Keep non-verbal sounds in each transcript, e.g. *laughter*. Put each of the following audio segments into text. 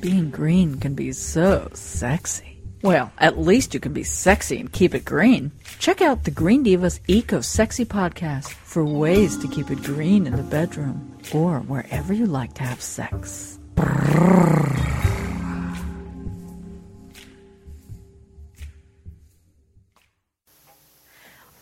Being green can be so sexy. Well, at least you can be sexy and keep it green. Check out the Green Divas Eco Sexy podcast for ways to keep it green in the bedroom or wherever you like to have sex.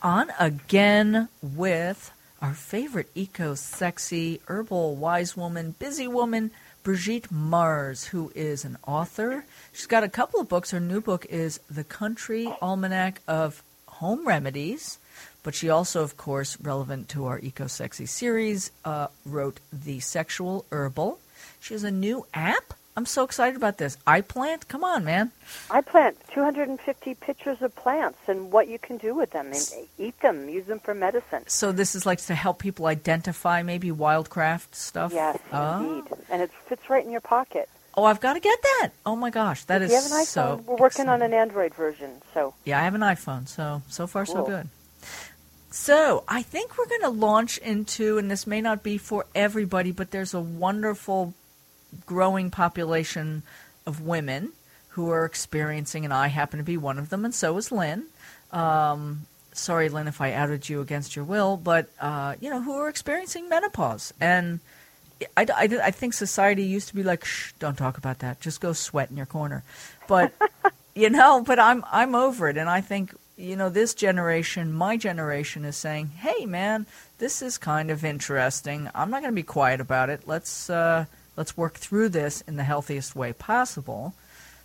On again with our favorite eco sexy herbal wise woman, busy woman, Brigitte Mars, who is an author. She's got a couple of books. Her new book is The Country Almanac of Home Remedies, but she also, of course, relevant to our eco sexy series, uh, wrote The Sexual Herbal. She has a new app. I'm so excited about this. I plant? come on, man. I plant 250 pictures of plants and what you can do with them and eat them, use them for medicine. So this is like to help people identify maybe wildcraft stuff. Yes, oh. indeed. And it fits right in your pocket. Oh, I've got to get that. Oh my gosh, that if is you have an iPhone, so. we're working on an Android version, so Yeah, I have an iPhone, so so far so good. So I think we're going to launch into, and this may not be for everybody, but there's a wonderful growing population of women who are experiencing, and I happen to be one of them, and so is Lynn. Um, sorry, Lynn, if I outed you against your will, but uh, you know who are experiencing menopause, and I, I, I think society used to be like, shh, don't talk about that. Just go sweat in your corner. But *laughs* you know, but I'm I'm over it, and I think you know this generation, my generation, is saying, hey, man, this is kind of interesting. I'm not going to be quiet about it. Let's uh, let's work through this in the healthiest way possible.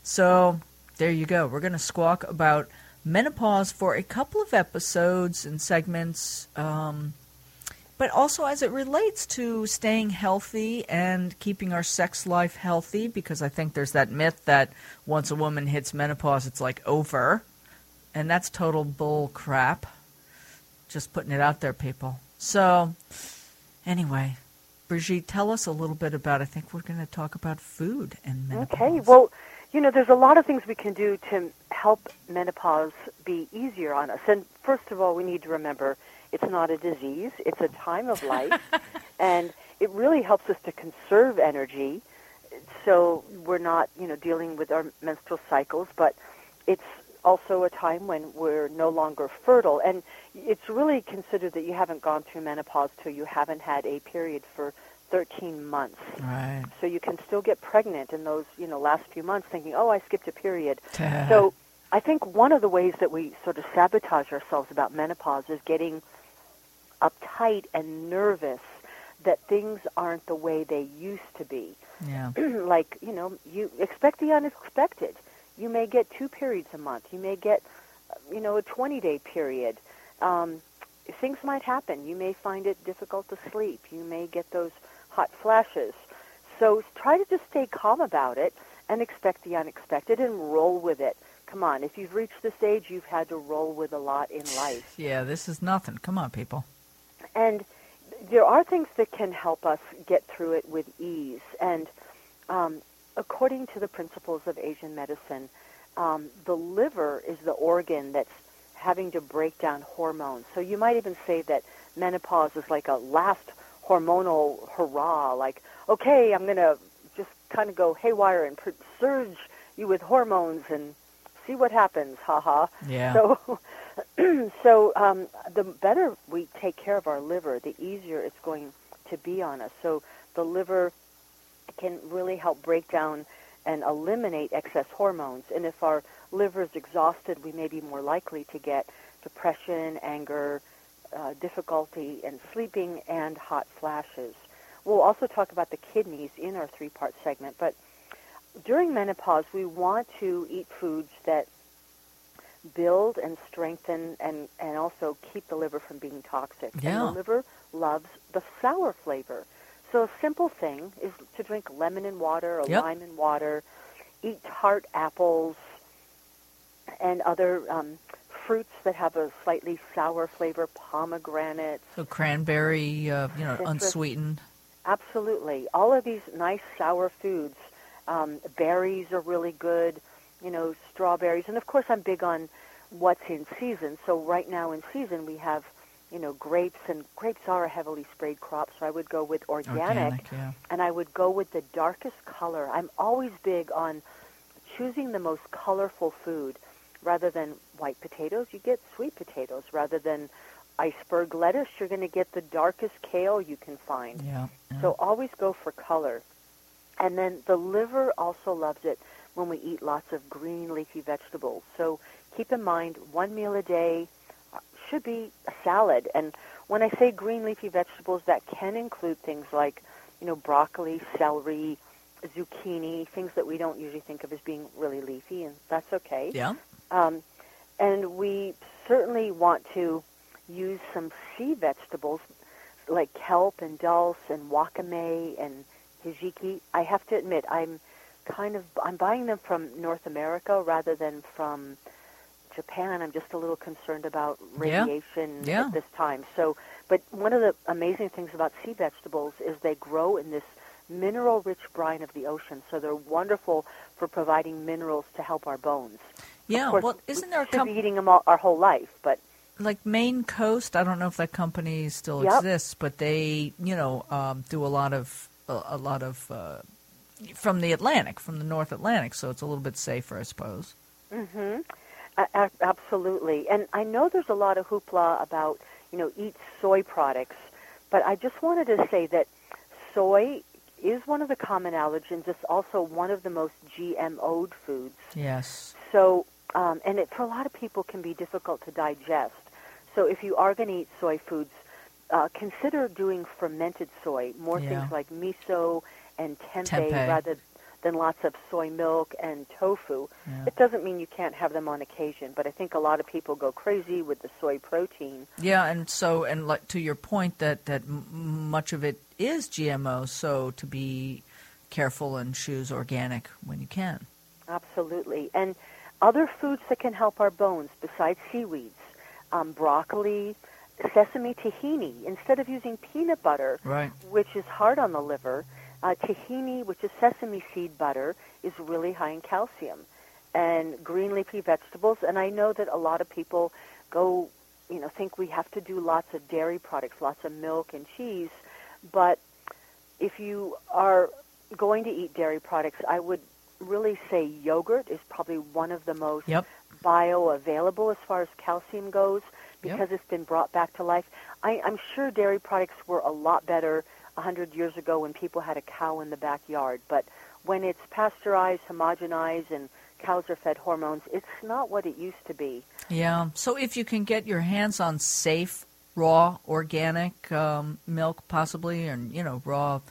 So there you go. We're going to squawk about menopause for a couple of episodes and segments. Um, but also as it relates to staying healthy and keeping our sex life healthy, because I think there's that myth that once a woman hits menopause, it's like over. And that's total bull crap. Just putting it out there, people. So, anyway, Brigitte, tell us a little bit about. I think we're going to talk about food and menopause. Okay. Well, you know, there's a lot of things we can do to help menopause be easier on us. And first of all, we need to remember it's not a disease, it's a time of life. *laughs* and it really helps us to conserve energy so we're not, you know, dealing with our menstrual cycles, but it's also a time when we're no longer fertile. And it's really considered that you haven't gone through menopause till you haven't had a period for 13 months. Right. So you can still get pregnant in those, you know, last few months thinking, oh, I skipped a period. *laughs* So I think one of the ways that we sort of sabotage ourselves about menopause is getting uptight and nervous that things aren't the way they used to be. yeah. *clears throat* like, you know, you expect the unexpected. You may get two periods a month. You may get, you know, a 20-day period. Um, things might happen. You may find it difficult to sleep. You may get those hot flashes. So try to just stay calm about it and expect the unexpected and roll with it. Come on, if you've reached this age, you've had to roll with a lot in life. Yeah, this is nothing. Come on, people. And there are things that can help us get through it with ease. And um, according to the principles of Asian medicine, um, the liver is the organ that's having to break down hormones. So you might even say that menopause is like a last hormonal hurrah, like, okay, I'm going to just kind of go haywire and surge you with hormones and see what happens, haha. Yeah. So, *clears throat* so um, the better we take care of our liver, the easier it's going to be on us. So the liver can really help break down and eliminate excess hormones. And if our liver is exhausted, we may be more likely to get depression, anger, uh, difficulty in sleeping, and hot flashes. We'll also talk about the kidneys in our three-part segment, but during menopause, we want to eat foods that build and strengthen and, and also keep the liver from being toxic. Yeah. And the liver loves the sour flavor. So a simple thing is to drink lemon and water or Yep. lime and water, eat tart apples and other um, fruits that have a slightly sour flavor, pomegranates, So cranberry, uh, you know, Citrus. unsweetened. Absolutely. All of these nice sour foods. Um, berries are really good, you know, strawberries. And of course, I'm big on what's in season. So right now in season, we have, you know, grapes, and grapes are a heavily sprayed crop, so I would go with organic, Organic, yeah. and I would go with the darkest color. I'm always big on choosing the most colorful food rather than white potatoes. You get sweet potatoes rather than iceberg lettuce. You're going to get the darkest kale you can find. Yeah. yeah. So always go for color. And then the liver also loves it when we eat lots of green leafy vegetables. So keep in mind one meal a day should be a salad. And when I say green leafy vegetables, that can include things like, you know, broccoli, celery, zucchini, things that we don't usually think of as being really leafy, and that's okay. yeah. Um, and we certainly want to use some sea vegetables like kelp and dulse and wakame and hijiki. I have to admit, I'm kind of I'm buying them from North America rather than from Japan. I'm just a little concerned about radiation Yeah. at this time. So, but one of the amazing things about sea vegetables is they grow in this mineral-rich brine of the ocean. So they're wonderful for providing minerals to help our bones. Yeah. Course, well, isn't there a company eating them all, our whole life? But like Maine Coast? I don't know if that company still Yep. exists, but they, you know, um, do a lot of a, a lot of uh, from the Atlantic, from the North Atlantic, so it's a little bit safer, I suppose. hmm A- absolutely. And I know there's a lot of hoopla about, you know, eat soy products, but I just wanted to say that soy is one of the common allergens. It's also one of the most GMO'd foods. Yes. So, um, and it for a lot of people can be difficult to digest. So, if you are going to eat soy foods, uh, consider doing fermented soy, more Yeah. things like miso and tempeh, Tempeh. rather than lots of soy milk and tofu. Yeah. It doesn't mean you can't have them on occasion, but I think a lot of people go crazy with the soy protein. Yeah, and so and like to your point that that much of it is GMO, so to be careful and choose organic when you can. Absolutely. And other foods that can help our bones besides seaweeds, um, broccoli, sesame tahini. Instead of using peanut butter, Right. which is hard on the liver, uh, tahini, which is sesame seed butter, is really high in calcium. And green leafy vegetables. And I know that a lot of people go, you know, think we have to do lots of dairy products, lots of milk and cheese. But if you are going to eat dairy products, I would really say yogurt is probably one of the most Yep. bioavailable as far as calcium goes because it's been brought back to life. I, I'm sure dairy products were a lot better a hundred years ago when people had a cow in the backyard, but when it's pasteurized, homogenized, and cows are fed hormones, it's not what it used to be. Yeah. So if you can get your hands on safe, raw, organic um, milk, possibly, and you know, raw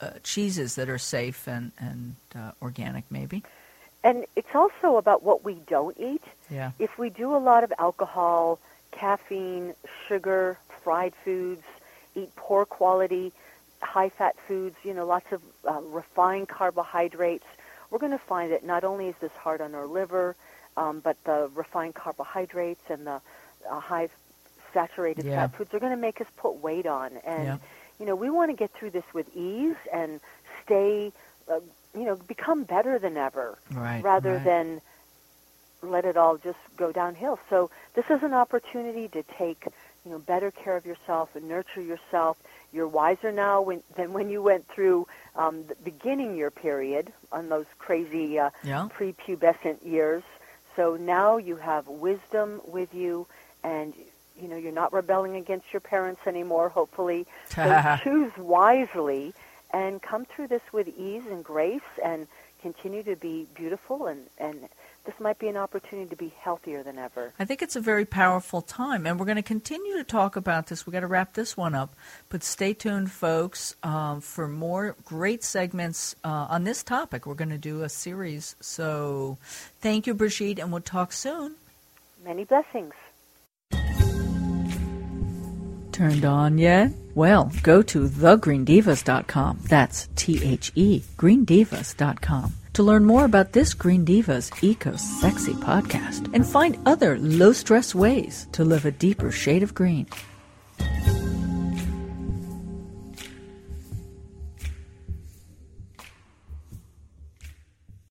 uh, cheeses that are safe and and uh, organic, maybe. And it's also about what we don't eat. Yeah. if we do a lot of alcohol, caffeine, sugar, fried foods, eat poor quality, high fat foods, you know, lots of uh, refined carbohydrates, we're going to find that not only is this hard on our liver, um, but the refined carbohydrates and the uh, high saturated Yeah. fat foods are going to make us put weight on. And, Yeah. you know, we want to get through this with ease and stay, uh, you know, become better than ever Right. rather right. than let it all just go downhill. So this is an opportunity to take, you know, better care of yourself and nurture yourself. You're wiser now when, than when you went through um, the beginning your period on those crazy uh, Yeah. prepubescent years. So now you have wisdom with you, and you know you're not rebelling against your parents anymore. Hopefully, *laughs* so choose wisely and come through this with ease and grace, and continue to be beautiful. And and this might be an opportunity to be healthier than ever. I think it's a very powerful time, and we're going to continue to talk about this. We've got to wrap this one up, but stay tuned, folks, um, for more great segments uh, on this topic. We're going to do a series. So thank you, Brigitte, and we'll talk soon. Many blessings. Turned on yet? Well, go to thegreendivas.com. That's T H E, greendivas.com. To learn more about this Green Divas Eco Sexy podcast and find other low stress ways to live a deeper shade of green.